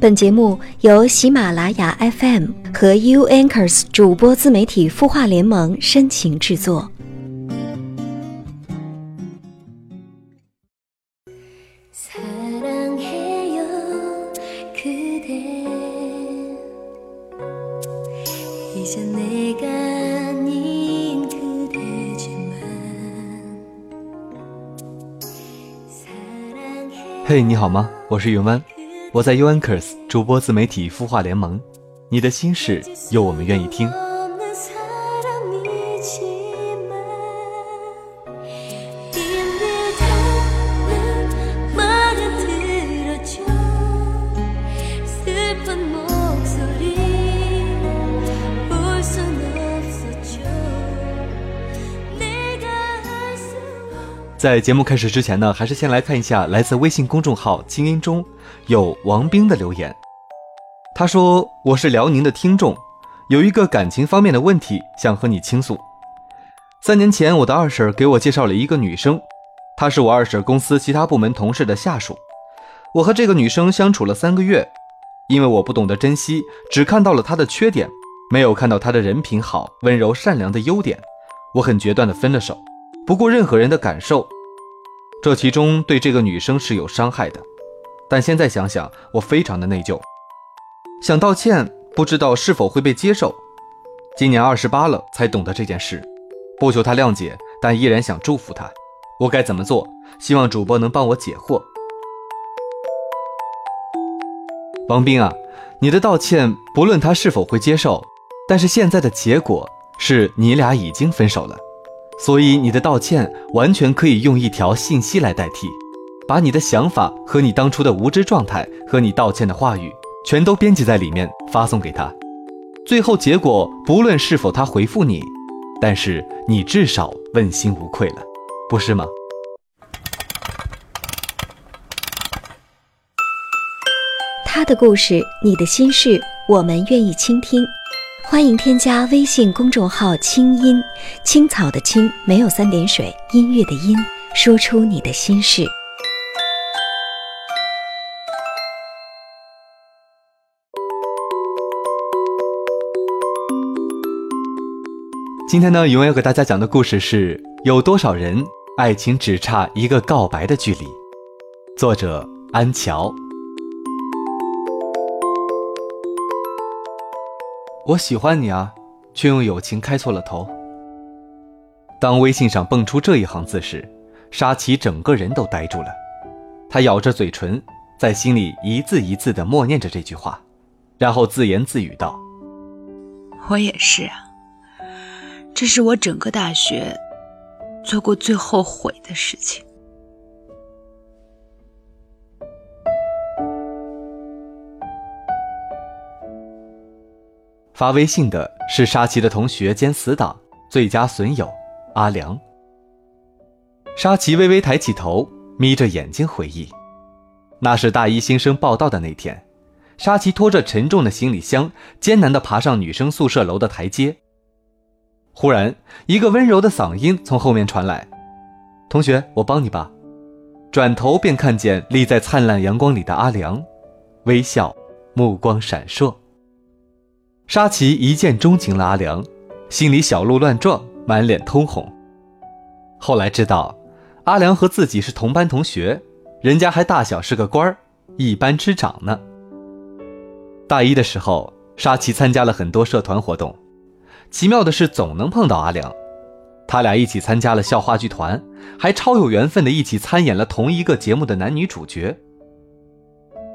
本节目由喜马拉雅 FM 和 U Anchors 主播自媒体孵化联盟深情制作。嘿，你好吗？我是云湾。我在 Uankers 主播自媒体孵化联盟，你的心事有我们愿意听。在节目开始之前呢，还是先来看一下来自微信公众号“清音”中有王冰的留言。他说：“我是辽宁的听众，有一个感情方面的问题想和你倾诉。三年前，我的二婶给我介绍了一个女生，她是我二婶公司其他部门同事的下属。我和这个女生相处了三个月，因为我不懂得珍惜，只看到了她的缺点，没有看到她的人品好、温柔善良的优点，我很决断的分了手。”不顾任何人的感受，这其中对这个女生是有伤害的。但现在想想，我非常的内疚，想道歉，不知道是否会被接受。今年二十八了，才懂得这件事，不求她谅解，但依然想祝福她。我该怎么做？希望主播能帮我解惑。王斌啊，你的道歉不论他是否会接受，但是现在的结果是你俩已经分手了。所以你的道歉完全可以用一条信息来代替，把你的想法和你当初的无知状态和你道歉的话语全都编辑在里面发送给他。最后结果不论是否他回复你，但是你至少问心无愧了，不是吗？他的故事，你的心事，我们愿意倾听。欢迎添加微信公众号“清音青草”的青没有三点水，音乐的音，说出你的心事。今天呢，永远要给大家讲的故事是：有多少人，爱情只差一个告白的距离？作者安乔。我喜欢你啊，却用友情开错了头。当微信上蹦出这一行字时，沙琪整个人都呆住了。他咬着嘴唇，在心里一字一字地默念着这句话，然后自言自语道：“我也是啊，这是我整个大学做过最后悔的事情。”发微信的是沙琪的同学兼死党、最佳损友阿良。沙琪微微抬起头，眯着眼睛回忆：那是大一新生报到的那天，沙琪拖着沉重的行李箱，艰难地爬上女生宿舍楼的台阶。忽然，一个温柔的嗓音从后面传来：“同学，我帮你吧。”转头便看见立在灿烂阳光里的阿良，微笑，目光闪烁。沙琪一见钟情了阿良，心里小鹿乱撞，满脸通红。后来知道，阿良和自己是同班同学，人家还大小是个官儿，一班之长呢。大一的时候，沙琪参加了很多社团活动，奇妙的是总能碰到阿良，他俩一起参加了校话剧团，还超有缘分的一起参演了同一个节目的男女主角。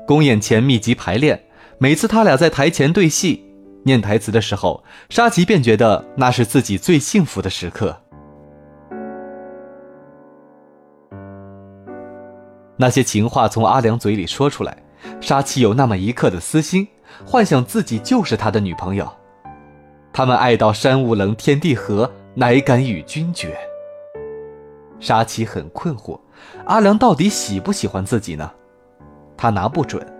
公演前密集排练，每次他俩在台前对戏。念台词的时候，沙琪便觉得那是自己最幸福的时刻。那些情话从阿良嘴里说出来，沙琪有那么一刻的私心，幻想自己就是他的女朋友。他们爱到山无棱，天地合，乃敢与君绝。沙琪很困惑，阿良到底喜不喜欢自己呢？他拿不准。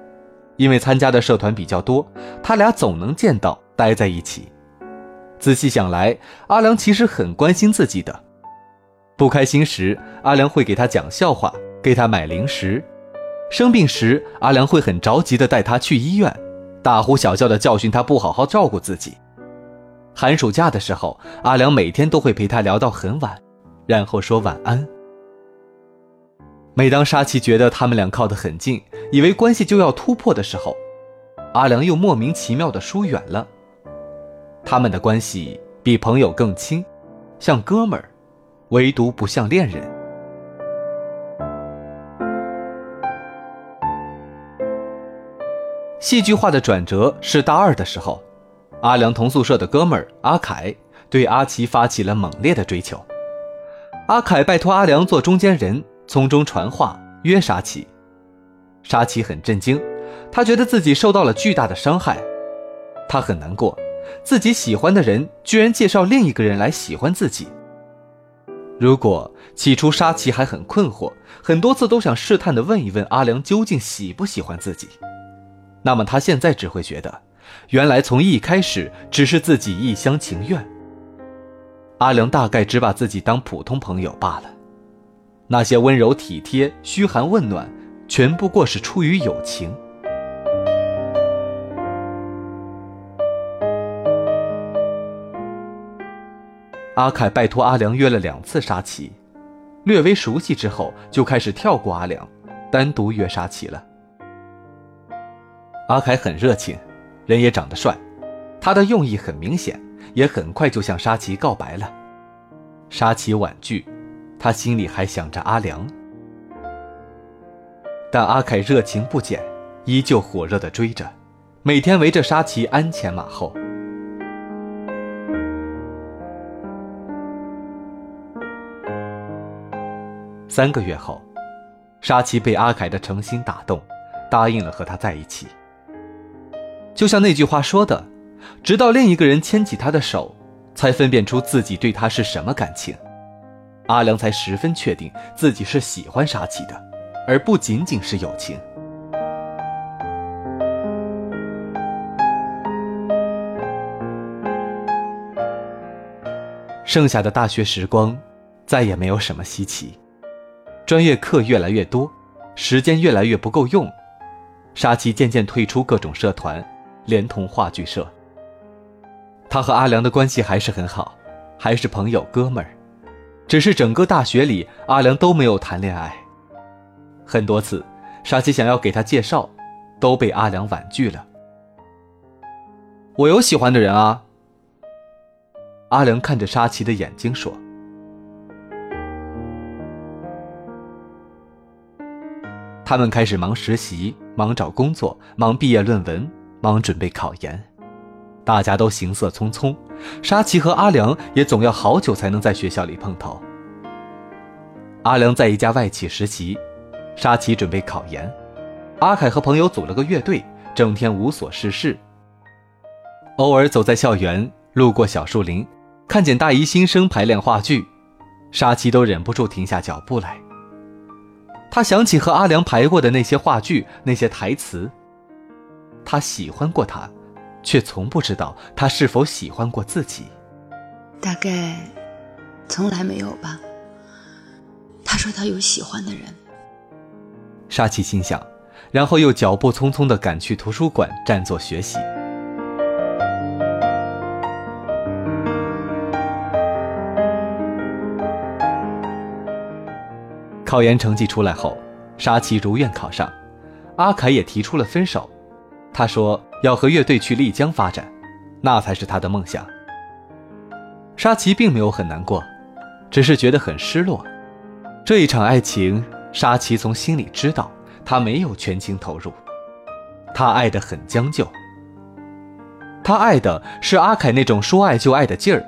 因为参加的社团比较多，他俩总能见到，待在一起。仔细想来，阿良其实很关心自己的。不开心时，阿良会给他讲笑话，给他买零食；生病时，阿良会很着急地带他去医院，大呼小叫地教训他不好好照顾自己。寒暑假的时候，阿良每天都会陪他聊到很晚，然后说晚安。每当沙琪觉得他们俩靠得很近，以为关系就要突破的时候，阿良又莫名其妙地疏远了。他们的关系比朋友更亲，像哥们儿，唯独不像恋人。戏剧化的转折是大二的时候，阿良同宿舍的哥们儿阿凯对阿奇发起了猛烈的追求。阿凯拜托阿良做中间人。从中传话约沙琪，沙琪很震惊，他觉得自己受到了巨大的伤害，他很难过，自己喜欢的人居然介绍另一个人来喜欢自己。如果起初沙琪还很困惑，很多次都想试探的问一问阿良究竟喜不喜欢自己，那么他现在只会觉得，原来从一开始只是自己一厢情愿。阿良大概只把自己当普通朋友罢了。那些温柔体贴、嘘寒问暖，全不过是出于友情。阿凯拜托阿良约了两次沙琪，略微熟悉之后，就开始跳过阿良，单独约沙琪了。阿凯很热情，人也长得帅，他的用意很明显，也很快就向沙琪告白了。沙琪婉拒。他心里还想着阿良，但阿凯热情不减，依旧火热的追着，每天围着沙琪鞍前马后。三个月后，沙琪被阿凯的诚心打动，答应了和他在一起。就像那句话说的：“直到另一个人牵起他的手，才分辨出自己对他是什么感情。”阿良才十分确定自己是喜欢沙琪的，而不仅仅是友情。剩下的大学时光，再也没有什么稀奇。专业课越来越多，时间越来越不够用，沙琪渐渐退出各种社团，连同话剧社。他和阿良的关系还是很好，还是朋友哥们儿。只是整个大学里，阿良都没有谈恋爱。很多次，沙琪想要给他介绍，都被阿良婉拒了。我有喜欢的人啊。阿良看着沙琪的眼睛说：“他们开始忙实习，忙找工作，忙毕业论文，忙准备考研。”大家都行色匆匆，沙琪和阿良也总要好久才能在学校里碰头。阿良在一家外企实习，沙琪准备考研，阿凯和朋友组了个乐队，整天无所事事。偶尔走在校园，路过小树林，看见大一新生排练话剧，沙琪都忍不住停下脚步来。他想起和阿良排过的那些话剧，那些台词。他喜欢过他。却从不知道他是否喜欢过自己，大概从来没有吧。他说他有喜欢的人。沙琪心想，然后又脚步匆匆地赶去图书馆占座学习。考研成绩出来后，沙琪如愿考上，阿凯也提出了分手。他说要和乐队去丽江发展，那才是他的梦想。沙琪并没有很难过，只是觉得很失落。这一场爱情，沙琪从心里知道，他没有全情投入。他爱得很将就。他爱的是阿凯那种说爱就爱的劲儿，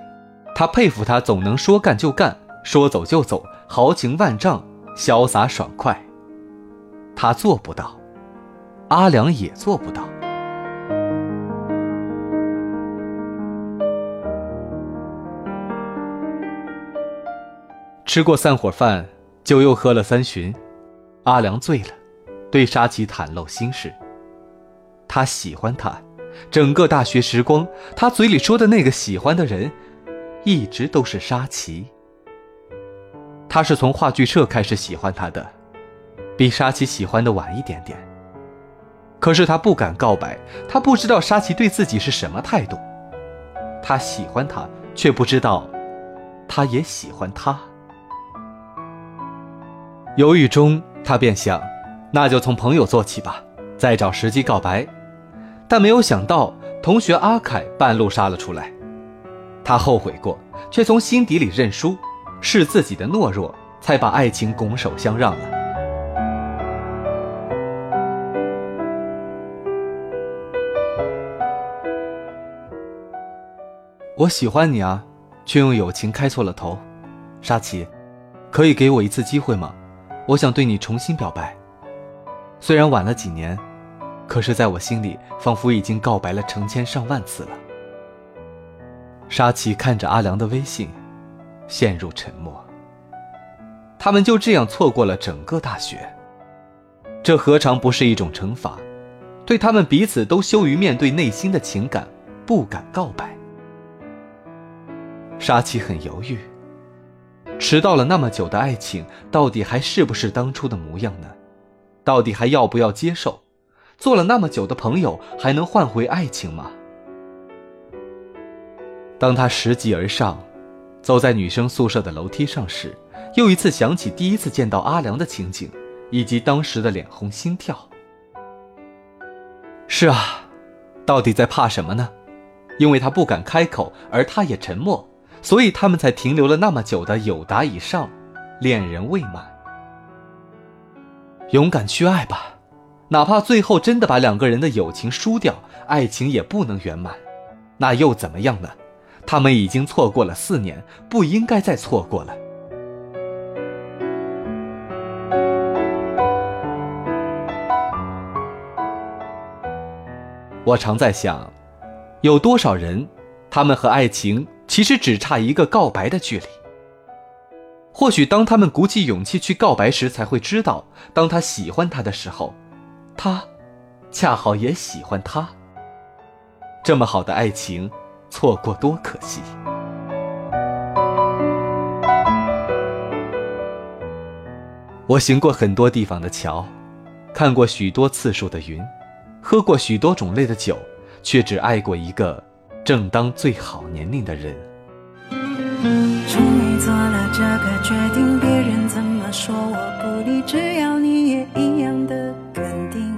他佩服他总能说干就干，说走就走，豪情万丈，潇洒爽快。他做不到，阿良也做不到。吃过散伙饭，酒又喝了三巡，阿良醉了，对沙琪袒露心事。他喜欢他，整个大学时光，他嘴里说的那个喜欢的人，一直都是沙琪。他是从话剧社开始喜欢他的，比沙琪喜欢的晚一点点。可是他不敢告白，他不知道沙琪对自己是什么态度。他喜欢他，却不知道，他也喜欢他。犹豫中，他便想，那就从朋友做起吧，再找时机告白。但没有想到，同学阿凯半路杀了出来。他后悔过，却从心底里认输，是自己的懦弱，才把爱情拱手相让了。我喜欢你啊，却用友情开错了头。沙琪，可以给我一次机会吗？我想对你重新表白。虽然晚了几年，可是在我心里，仿佛已经告白了成千上万次了。沙琪看着阿良的微信，陷入沉默。他们就这样错过了整个大学。这何尝不是一种惩罚？对他们彼此都羞于面对内心的情感，不敢告白。沙琪很犹豫，迟到了那么久的爱情，到底还是不是当初的模样呢？到底还要不要接受？做了那么久的朋友，还能换回爱情吗？当他拾级而上，走在女生宿舍的楼梯上时，又一次想起第一次见到阿良的情景，以及当时的脸红心跳。是啊，到底在怕什么呢？因为他不敢开口，而他也沉默。所以他们才停留了那么久的有达以上，恋人未满。勇敢去爱吧，哪怕最后真的把两个人的友情输掉，爱情也不能圆满，那又怎么样呢？他们已经错过了四年，不应该再错过了。我常在想，有多少人，他们和爱情。其实只差一个告白的距离。或许当他们鼓起勇气去告白时，才会知道，当他喜欢他的时候，他恰好也喜欢他。这么好的爱情，错过多可惜。我行过很多地方的桥，看过许多次数的云，喝过许多种类的酒，却只爱过一个。正当最好年龄的人。终于做了这个决定，别人怎么说我不理，只要你也一样的肯定，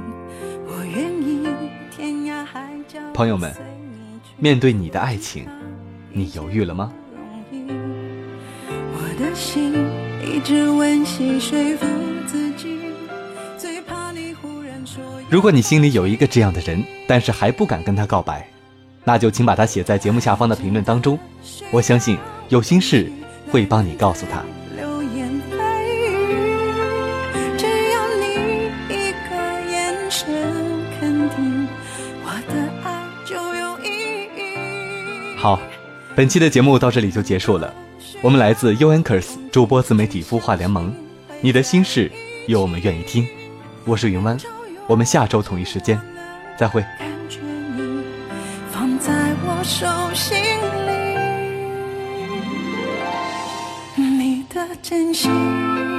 我愿意天涯海角。朋友们，面对你的爱情，你犹豫了吗？我的心一直温习说服自己，最怕你忽然说。如果你心里有一个这样的人，但是还不敢跟他告白。那就请把它写在节目下方的评论当中，我相信有心事会帮你告诉他。好，本期的节目到这里就结束了。我们来自 U Anchors 主播自媒体孵化联盟，你的心事有我们愿意听。我是云湾，我们下周同一时间再会。手心里，你的真心。